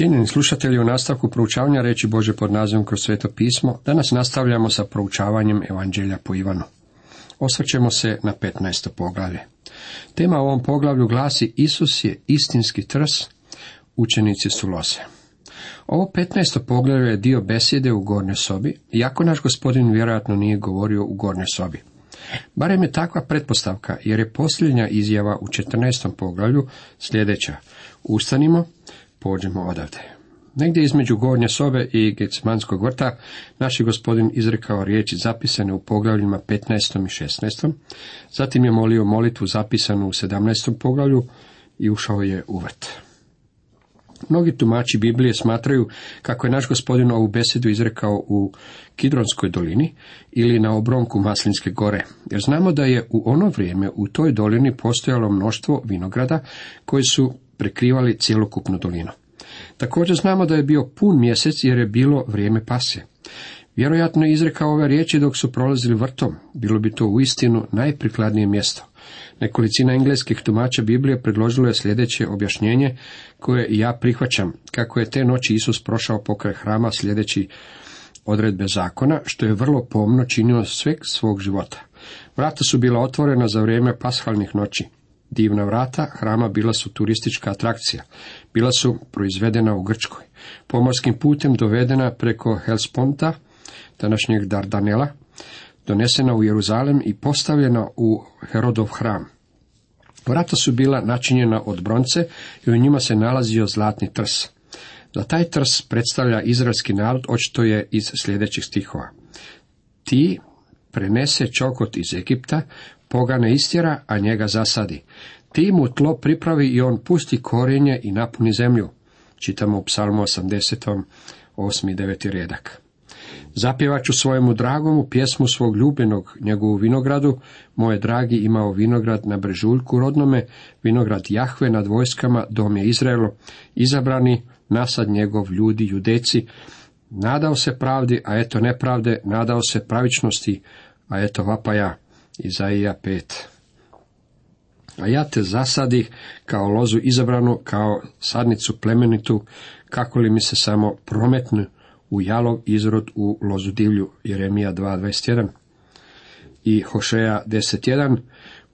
Cijenjeni slušatelji, u nastavku proučavanja reći Bože pod nazivom kroz sveto pismo, danas nastavljamo sa proučavanjem Evanđelja po Ivanu. Osvrćemo se na 15. poglavlje. Tema u ovom poglavlju glasi Isus je istinski trs, učenici su lose. Ovo 15. poglavlje je dio besjede u gornjoj sobi, iako naš gospodin vjerojatno nije govorio u gornjoj sobi. Barem je takva pretpostavka, jer je posljednja izjava u 14. poglavlju sljedeća. Ustanimo, pođemo odavde. Negdje između gornje sobe i Gecmanskog vrta naš je gospodin izrekao riječi zapisane u poglavljima 15. i 16. Zatim je molio molitvu zapisanu u 17. poglavlju i ušao je u vrt. Mnogi tumači Biblije smatraju kako je naš gospodin ovu besedu izrekao u Kidronskoj dolini ili na obronku Maslinske gore, jer znamo da je u ono vrijeme u toj dolini postojalo mnoštvo vinograda koji su prekrivali cjelokupnu dolinu. Također znamo da je bio pun mjesec jer je bilo vrijeme pasje. Vjerojatno je izrekao ove riječi dok su prolazili vrtom. Bilo bi to uistinu najprikladnije mjesto. Nekolicina engleskih tumača Biblije predložilo je sljedeće objašnjenje koje ja prihvaćam, kako je te noći Isus prošao pokraj hrama sljedeći odredbe zakona, što je vrlo pomno činio sve svog života. Vrata su bila otvorena za vrijeme pashalnih noći. Divna vrata hrama bila su turistička atrakcija. Bila su proizvedena u Grčkoj. Pomorskim putem dovedena preko Helsponta, današnjeg Dardanela, donesena u Jeruzalem i postavljena u Herodov hram. Vrata su bila načinjena od bronce i u njima se nalazio zlatni trs. Za taj trs predstavlja izraelski narod, očito je iz sljedećih stihova. Ti prenese čokot iz Egipta, pogane istjera, a njega zasadi. Ti mu tlo pripravi i on pusti korijenje i napuni zemlju. Čitamo u psalmu 80. 8. i 9. redak. Zapjevat ću svojemu dragomu pjesmu svog ljubljenog njegovu vinogradu, moje dragi imao vinograd na brežuljku rodnome, vinograd Jahve nad vojskama, dom je Izraelo, izabrani nasad njegov ljudi judeci, nadao se pravdi, a eto nepravde, nadao se pravičnosti, a eto vapaja, Izaija 5. A ja te zasadih kao lozu izabranu, kao sadnicu plemenitu, kako li mi se samo prometnu u jalov izrod u lozu divlju, Jeremija 2.21. I Hošeja 10.1.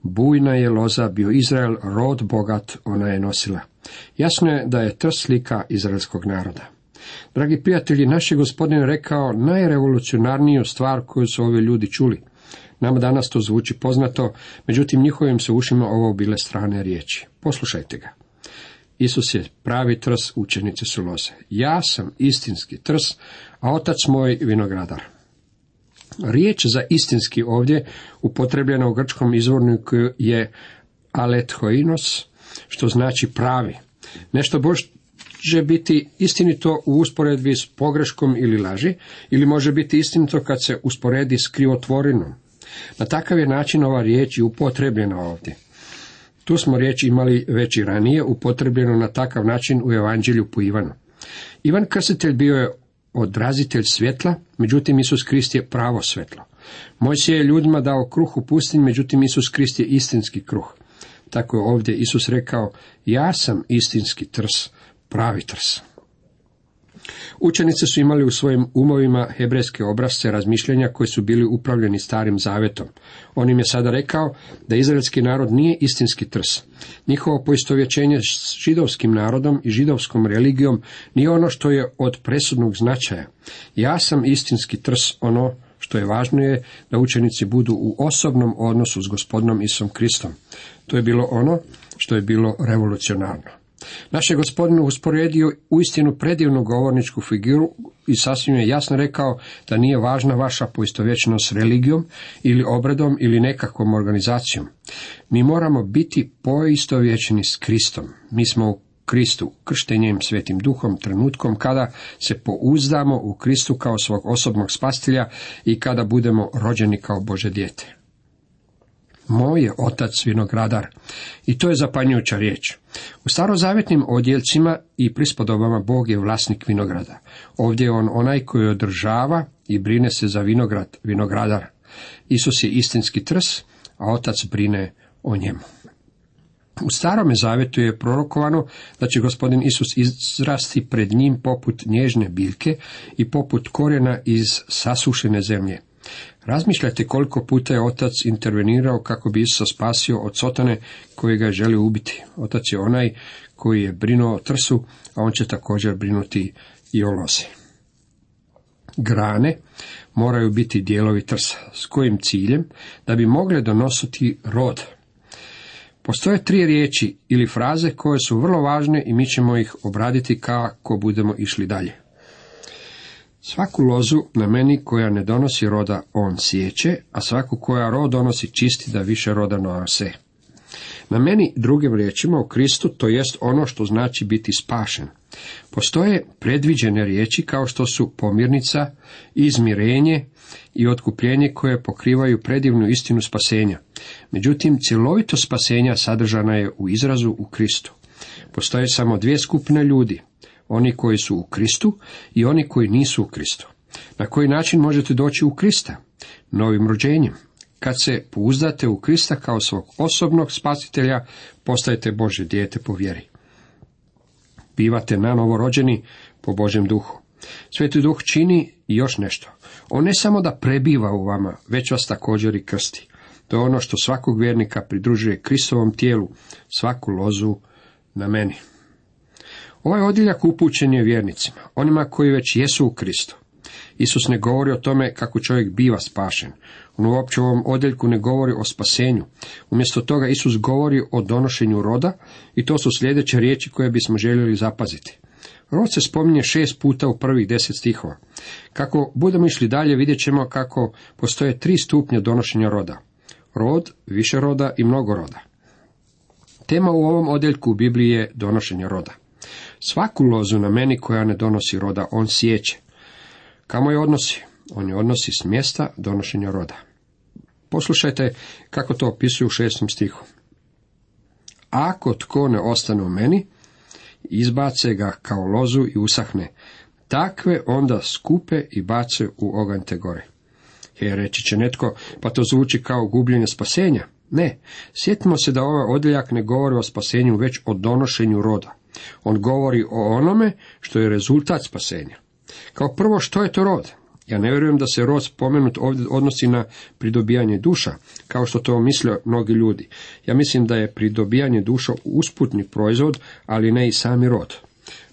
Bujna je loza bio Izrael, rod bogat ona je nosila. Jasno je da je to slika izraelskog naroda. Dragi prijatelji, naš je gospodin rekao najrevolucionarniju stvar koju su ovi ljudi čuli. Nama danas to zvuči poznato, međutim njihovim se ušima ovo bile strane riječi. Poslušajte ga. Isus je pravi trs, učenice su loze. Ja sam istinski trs, a otac moj vinogradar. Riječ za istinski ovdje upotrebljena u grčkom izvorniku je alethoinos, što znači pravi. Nešto može biti istinito u usporedbi s pogreškom ili laži, ili može biti istinito kad se usporedi s krivotvorinom. Na takav je način ova riječ i upotrebljena ovdje. Tu smo riječ imali već i ranije, upotrebljeno na takav način u Evanđelju po Ivanu. Ivan Krstitelj bio je odrazitelj svjetla, međutim Isus Krist je pravo svjetlo. se je ljudima dao kruh u pustinji, međutim Isus Krist je istinski kruh. Tako je ovdje Isus rekao, ja sam istinski trs, pravi trs. Učenice su imali u svojim umovima hebrejske obrazce razmišljanja koji su bili upravljeni starim zavetom. On im je sada rekao da izraelski narod nije istinski trs. Njihovo poistovjećenje s židovskim narodom i židovskom religijom nije ono što je od presudnog značaja. Ja sam istinski trs, ono što je važno je da učenici budu u osobnom odnosu s gospodinom Isom Kristom. To je bilo ono što je bilo revolucionarno. Naš je gospodin usporedio uistinu predivnu govorničku figuru i sasvim je jasno rekao da nije važna vaša poistovjećenost s religijom ili obredom ili nekakvom organizacijom. Mi moramo biti poistovjećeni s Kristom. Mi smo u Kristu, krštenjem svetim duhom, trenutkom kada se pouzdamo u Kristu kao svog osobnog spastilja i kada budemo rođeni kao Bože dijete. Moj je otac vinogradar. I to je zapanjujuća riječ. U starozavjetnim odjeljcima i prispodobama Bog je vlasnik vinograda. Ovdje je on onaj koji održava i brine se za vinograd, vinogradar. Isus je istinski trs, a otac brine o njemu. U starome zavjetu je prorokovano da će gospodin Isus izrasti pred njim poput nježne biljke i poput korijena iz sasušene zemlje. Razmišljajte koliko puta je otac intervenirao kako bi Isusa spasio od sotane koji ga želi ubiti. Otac je onaj koji je brinuo o trsu, a on će također brinuti i o lozi. Grane moraju biti dijelovi trsa. S kojim ciljem? Da bi mogle donositi rod. Postoje tri riječi ili fraze koje su vrlo važne i mi ćemo ih obraditi kako budemo išli dalje. Svaku lozu na meni koja ne donosi roda on sjeće, a svaku koja rod donosi čisti da više roda nose. Na meni, drugim riječima, u Kristu, to jest ono što znači biti spašen. Postoje predviđene riječi kao što su pomirnica, izmirenje i otkupljenje koje pokrivaju predivnu istinu spasenja. Međutim, cjelovito spasenja sadržana je u izrazu u Kristu. Postoje samo dvije skupine ljudi, oni koji su u Kristu i oni koji nisu u Kristu. Na koji način možete doći u Krista? Novim rođenjem. Kad se pouzdate u Krista kao svog osobnog spasitelja, postajete Bože dijete po vjeri. Bivate na rođeni po Božem duhu. Sveti duh čini još nešto. On ne samo da prebiva u vama, već vas također i krsti. To je ono što svakog vjernika pridružuje Kristovom tijelu, svaku lozu na meni. Ovaj odjeljak upućen je vjernicima, onima koji već jesu u Kristu. Isus ne govori o tome kako čovjek biva spašen. On uopće u ovom odjeljku ne govori o spasenju. Umjesto toga Isus govori o donošenju roda i to su sljedeće riječi koje bismo željeli zapaziti. Rod se spominje šest puta u prvih deset stihova. Kako budemo išli dalje, vidjet ćemo kako postoje tri stupnja donošenja roda. Rod, više roda i mnogo roda. Tema u ovom odjeljku u Bibliji je donošenje roda. Svaku lozu na meni koja ne donosi roda, on sjeće. Kamo je odnosi? On je odnosi s mjesta donošenja roda. Poslušajte kako to opisuje u šestom stihu. Ako tko ne ostane u meni, izbace ga kao lozu i usahne. Takve onda skupe i bace u oganj te gore. Je, reći će netko, pa to zvuči kao gubljenje spasenja. Ne, sjetimo se da ovaj odjeljak ne govori o spasenju, već o donošenju roda. On govori o onome što je rezultat spasenja. Kao prvo, što je to rod? Ja ne vjerujem da se rod spomenut ovdje odnosi na pridobijanje duša, kao što to misle mnogi ljudi. Ja mislim da je pridobijanje duša usputni proizvod, ali ne i sami rod.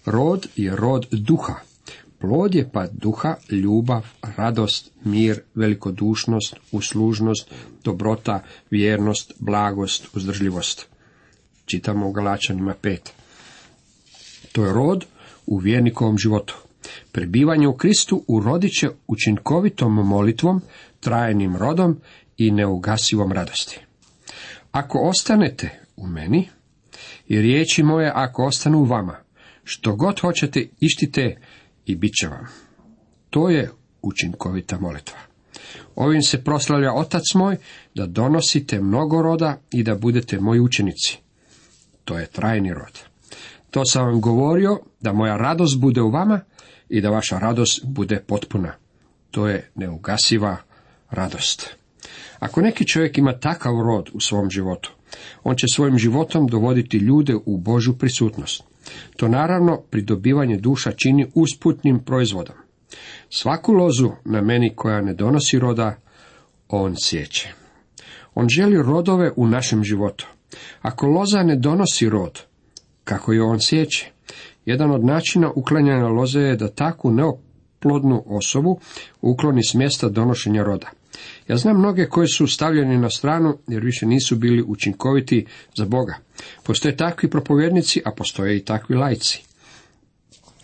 Rod je rod duha. Plod je pa duha, ljubav, radost, mir, velikodušnost, uslužnost, dobrota, vjernost, blagost, uzdržljivost. Čitamo u Galačanima 5. To je rod u vjernikovom životu. Prebivanje u Kristu urodit će učinkovitom molitvom, trajnim rodom i neugasivom radosti. Ako ostanete u meni i riječi moje ako ostanu u vama, što god hoćete ištite i bit će vam. To je učinkovita molitva. Ovim se proslavlja Otac moj da donosite mnogo roda i da budete moji učenici. To je trajni rod. To sam vam govorio da moja radost bude u vama i da vaša radost bude potpuna. To je neugasiva radost. Ako neki čovjek ima takav rod u svom životu, on će svojim životom dovoditi ljude u Božju prisutnost. To naravno pridobivanje duša čini usputnim proizvodom. Svaku lozu na meni koja ne donosi roda, on sjeće. On želi rodove u našem životu. Ako loza ne donosi rod, kako je on sjeće? Jedan od načina uklanjanja loze je da takvu neoplodnu osobu ukloni s mjesta donošenja roda. Ja znam mnoge koji su stavljeni na stranu jer više nisu bili učinkoviti za Boga. Postoje takvi propovjednici, a postoje i takvi lajci.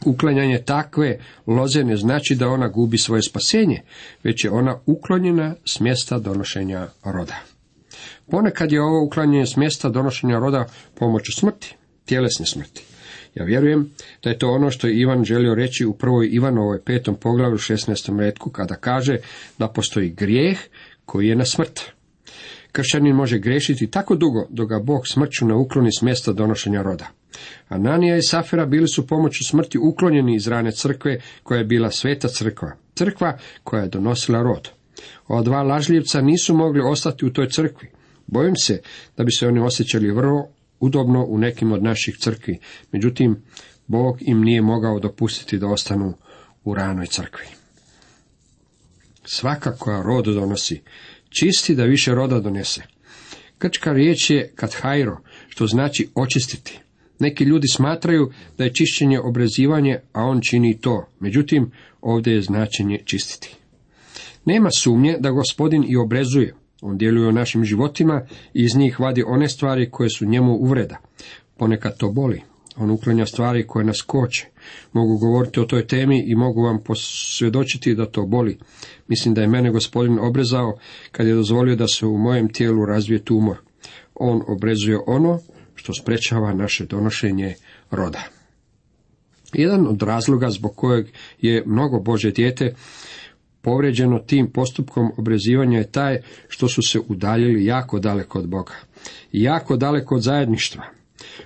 Uklanjanje takve loze ne znači da ona gubi svoje spasenje, već je ona uklonjena s mjesta donošenja roda. Ponekad je ovo uklanjanje s mjesta donošenja roda pomoću smrti, tjelesne smrti. Ja vjerujem da je to ono što je Ivan želio reći u prvoj Ivanovoj petom poglavlju 16. retku kada kaže da postoji grijeh koji je na smrt. Kršćanin može grešiti tako dugo dok ga Bog smrću ne ukloni s mjesta donošenja roda. Ananija i Safira bili su pomoću smrti uklonjeni iz rane crkve koja je bila sveta crkva, crkva koja je donosila rod. Ova dva lažljivca nisu mogli ostati u toj crkvi. Bojim se da bi se oni osjećali vrlo udobno u nekim od naših crkvi, međutim, Bog im nije mogao dopustiti da ostanu u ranoj crkvi. Svaka koja rod donosi, čisti da više roda donese. Krčka riječ je kathajro, što znači očistiti. Neki ljudi smatraju da je čišćenje obrezivanje, a on čini to. Međutim, ovdje je značenje čistiti. Nema sumnje da gospodin i obrezuje. On djeluje u našim životima i iz njih vadi one stvari koje su njemu uvreda. Ponekad to boli. On uklanja stvari koje nas koče. Mogu govoriti o toj temi i mogu vam posvjedočiti da to boli. Mislim da je mene gospodin obrezao kad je dozvolio da se u mojem tijelu razvije tumor. On obrezuje ono što sprečava naše donošenje roda. Jedan od razloga zbog kojeg je mnogo Bože dijete povređeno tim postupkom obrezivanja je taj što su se udaljili jako daleko od Boga. Jako daleko od zajedništva.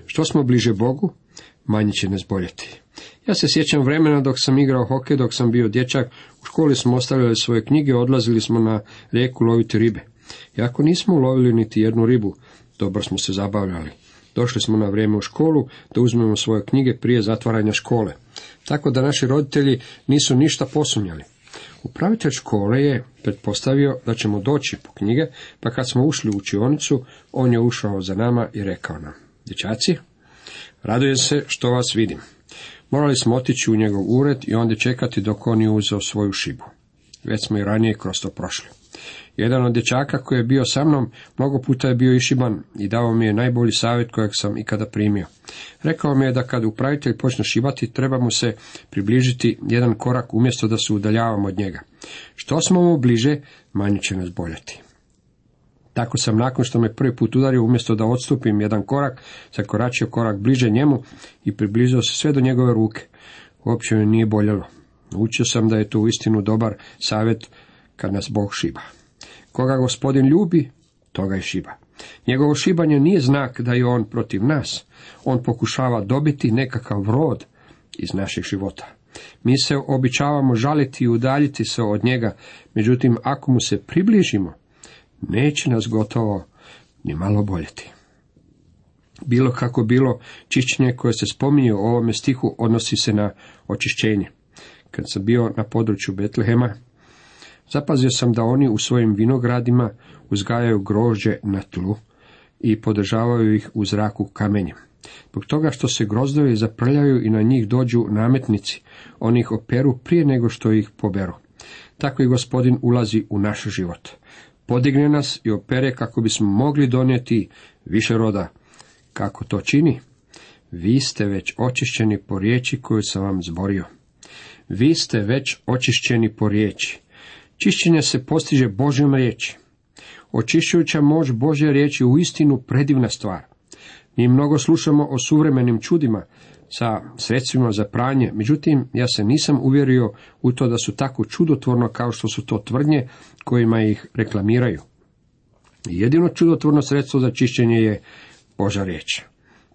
Što smo bliže Bogu, manje će nas boljeti. Ja se sjećam vremena dok sam igrao hokej, dok sam bio dječak, u školi smo ostavljali svoje knjige, odlazili smo na rijeku loviti ribe. Iako nismo ulovili niti jednu ribu, dobro smo se zabavljali. Došli smo na vrijeme u školu da uzmemo svoje knjige prije zatvaranja škole. Tako da naši roditelji nisu ništa posumnjali. Upravitelj škole je pretpostavio da ćemo doći po knjige, pa kad smo ušli u učionicu, on je ušao za nama i rekao nam, dječaci, radujem se što vas vidim. Morali smo otići u njegov ured i onda čekati dok on je uzeo svoju šibu. Već smo i ranije kroz to prošli. Jedan od dječaka koji je bio sa mnom, mnogo puta je bio išiban i dao mi je najbolji savjet kojeg sam ikada primio. Rekao mi je da kad upravitelj počne šibati, treba mu se približiti jedan korak umjesto da se udaljavamo od njega. Što smo mu bliže, manje će nas boljeti. Tako sam nakon što me prvi put udario, umjesto da odstupim jedan korak, zakoračio korak bliže njemu i približio se sve do njegove ruke. Uopće mi nije boljelo. Naučio sam da je to uistinu dobar savjet kad nas Bog šiba. Koga gospodin ljubi, toga je šiba. Njegovo šibanje nije znak da je on protiv nas. On pokušava dobiti nekakav rod iz naših života. Mi se običavamo žaliti i udaljiti se od njega, međutim, ako mu se približimo, neće nas gotovo ni malo boljeti. Bilo kako bilo, čišćenje koje se spominje u ovome stihu odnosi se na očišćenje. Kad sam bio na području Betlehema, Zapazio sam da oni u svojim vinogradima uzgajaju grožđe na tlu i podržavaju ih u zraku kamenjem. Zbog toga što se grozdovi zaprljaju i na njih dođu nametnici, oni ih operu prije nego što ih poberu. Tako i gospodin ulazi u naš život. Podigne nas i opere kako bismo mogli donijeti više roda. Kako to čini? Vi ste već očišćeni po riječi koju sam vam zborio. Vi ste već očišćeni po riječi. Čišćenje se postiže Božjom riječi. Očišćujuća moć Božje riječi u istinu predivna stvar. Mi mnogo slušamo o suvremenim čudima sa sredstvima za pranje, međutim ja se nisam uvjerio u to da su tako čudotvorno kao što su to tvrdnje kojima ih reklamiraju. Jedino čudotvorno sredstvo za čišćenje je Boža riječ.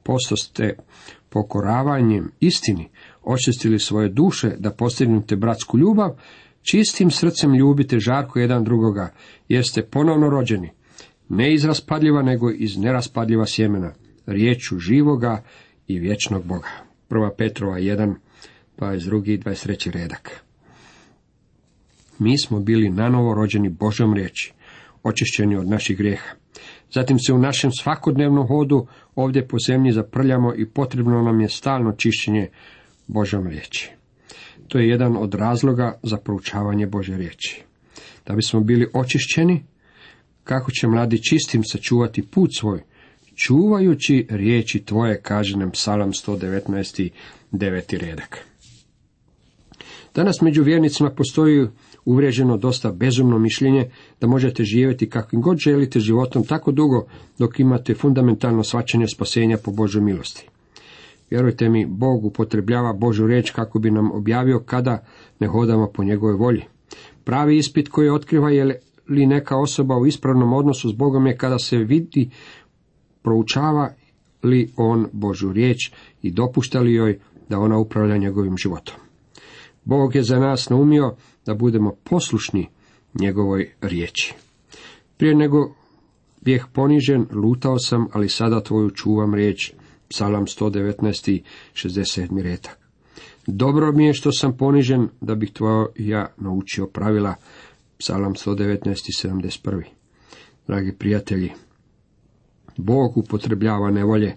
Posto ste pokoravanjem istini očistili svoje duše da postignute bratsku ljubav, Čistim srcem ljubite žarko jedan drugoga, jer ste ponovno rođeni, ne iz raspadljiva, nego iz neraspadljiva sjemena, riječu živoga i vječnog Boga. Prva Petrova 1, 22. i 23. redak. Mi smo bili nanovo rođeni Božom riječi, očišćeni od naših grijeha. Zatim se u našem svakodnevnom hodu ovdje po zemlji zaprljamo i potrebno nam je stalno čišćenje Božom riječi. To je jedan od razloga za proučavanje Bože riječi. Da bismo bili očišćeni, kako će mladi čistim sačuvati put svoj, čuvajući riječi tvoje, kaže nam psalam 119. deveti redak. Danas među vjernicima postoji uvriježeno dosta bezumno mišljenje da možete živjeti kakvim god želite životom tako dugo dok imate fundamentalno svačanje spasenja po Božoj milosti. Vjerujte mi, Bog upotrebljava Božu riječ kako bi nam objavio kada ne hodamo po njegovoj volji. Pravi ispit koji otkriva je li neka osoba u ispravnom odnosu s Bogom je kada se vidi, proučava li on Božu riječ i dopušta li joj da ona upravlja njegovim životom. Bog je za nas naumio da budemo poslušni njegovoj riječi. Prije nego bijeh ponižen, lutao sam, ali sada tvoju čuvam riječ. Psalam 119. 67. retak. Dobro mi je što sam ponižen, da bih tvoja naučio pravila. Psalam 119. 71. Dragi prijatelji, Bog upotrebljava nevolje,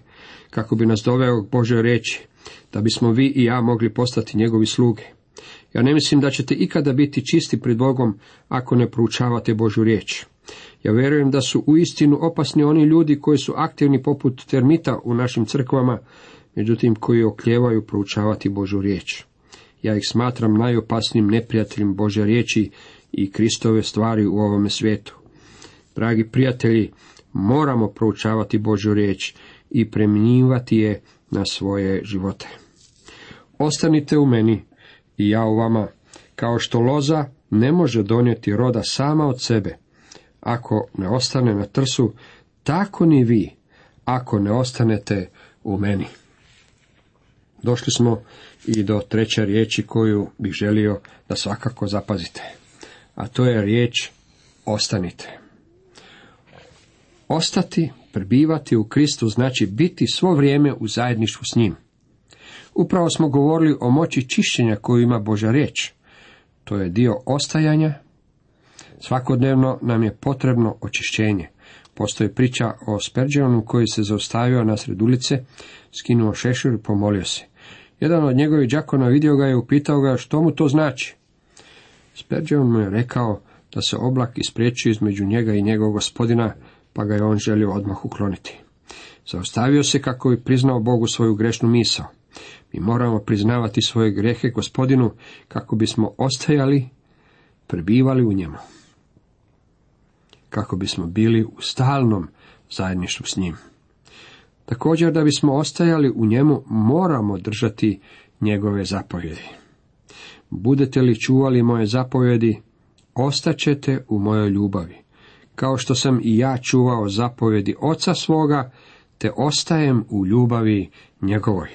kako bi nas doveo k Božoj riječi, da bismo vi i ja mogli postati njegovi sluge. Ja ne mislim da ćete ikada biti čisti pred Bogom ako ne proučavate Božu riječ. Ja vjerujem da su uistinu opasni oni ljudi koji su aktivni poput termita u našim crkvama, međutim koji okljevaju proučavati Božu riječ. Ja ih smatram najopasnijim neprijateljem Bože riječi i Kristove stvari u ovome svijetu. Dragi prijatelji, moramo proučavati Božju riječ i premjenjivati je na svoje živote. Ostanite u meni i ja u vama, kao što loza ne može donijeti roda sama od sebe, ako ne ostane na trsu, tako ni vi, ako ne ostanete u meni. Došli smo i do treće riječi koju bih želio da svakako zapazite, a to je riječ ostanite. Ostati, prebivati u Kristu znači biti svo vrijeme u zajedništvu s njim. Upravo smo govorili o moći čišćenja koju ima Boža riječ. To je dio ostajanja. Svakodnevno nam je potrebno očišćenje. Postoji priča o Sperđanu koji se zaustavio nasred ulice, skinuo šešir i pomolio se. Jedan od njegovih đakona vidio ga je i upitao ga što mu to znači. Spurgeon mu je rekao da se oblak ispriječio između njega i njegovog gospodina, pa ga je on želio odmah ukloniti. Zaustavio se kako bi priznao Bogu svoju grešnu misao. Mi moramo priznavati svoje grehe gospodinu kako bismo ostajali, prebivali u njemu. Kako bismo bili u stalnom zajedništvu s njim. Također da bismo ostajali u njemu moramo držati njegove zapovjedi. Budete li čuvali moje zapovjedi, ostaćete u mojoj ljubavi kao što sam i ja čuvao zapovjedi oca svoga, te ostajem u ljubavi njegovoj.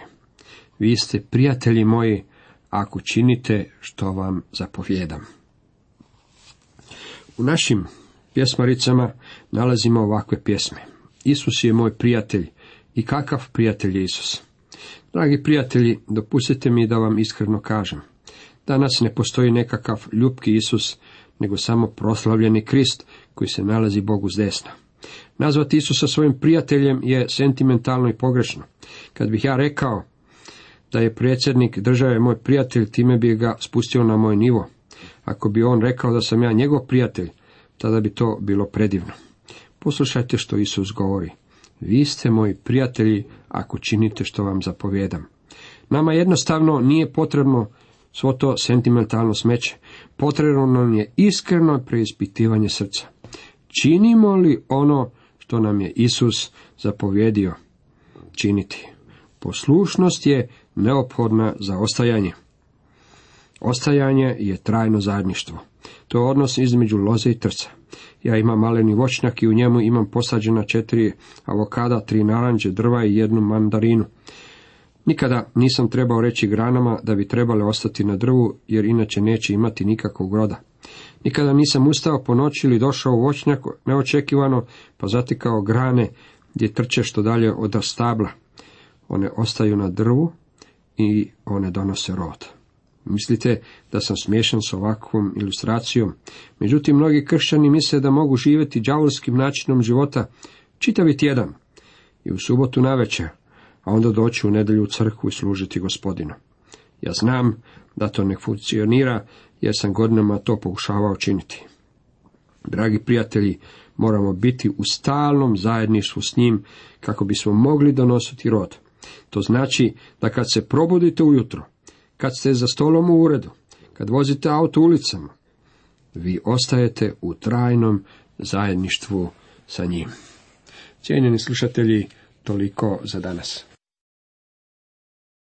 Vi ste prijatelji moji, ako činite što vam zapovjedam. U našim pjesmaricama nalazimo ovakve pjesme. Isus je moj prijatelj i kakav prijatelj je Isus. Dragi prijatelji, dopustite mi da vam iskreno kažem. Danas ne postoji nekakav ljubki Isus, nego samo proslavljeni Krist koji se nalazi Bogu s desna. Nazvati Isusa svojim prijateljem je sentimentalno i pogrešno. Kad bih ja rekao da je predsjednik države moj prijatelj, time bi ga spustio na moj nivo. Ako bi on rekao da sam ja njegov prijatelj, tada bi to bilo predivno. Poslušajte što Isus govori. Vi ste moji prijatelji ako činite što vam zapovjedam. Nama jednostavno nije potrebno svo to sentimentalno smeće. Potrebno nam je iskreno preispitivanje srca. Činimo li ono što nam je Isus zapovjedio činiti? Poslušnost je neophodna za ostajanje. Ostajanje je trajno zajedništvo. To je odnos između loze i trca. Ja imam maleni voćnjak i u njemu imam posađena četiri avokada, tri naranđe, drva i jednu mandarinu. Nikada nisam trebao reći granama da bi trebale ostati na drvu, jer inače neće imati nikakvog roda. Nikada nisam ustao po noći ili došao u voćnjak neočekivano, pa zatikao grane gdje trče što dalje od stabla. One ostaju na drvu i one donose rod. Mislite da sam smiješan s ovakvom ilustracijom? Međutim, mnogi kršćani misle da mogu živjeti đavolskim načinom života čitavi tjedan i u subotu navečer, a onda doći u nedjelju u crkvu i služiti gospodinu. Ja znam da to ne funkcionira, jer sam godinama to pokušavao činiti. Dragi prijatelji, moramo biti u stalnom zajedništvu s njim kako bismo mogli donositi rod. To znači da kad se probudite ujutro, kad ste za stolom u uredu, kad vozite auto ulicama, vi ostajete u trajnom zajedništvu sa njim. Cijenjeni slušatelji, toliko za danas.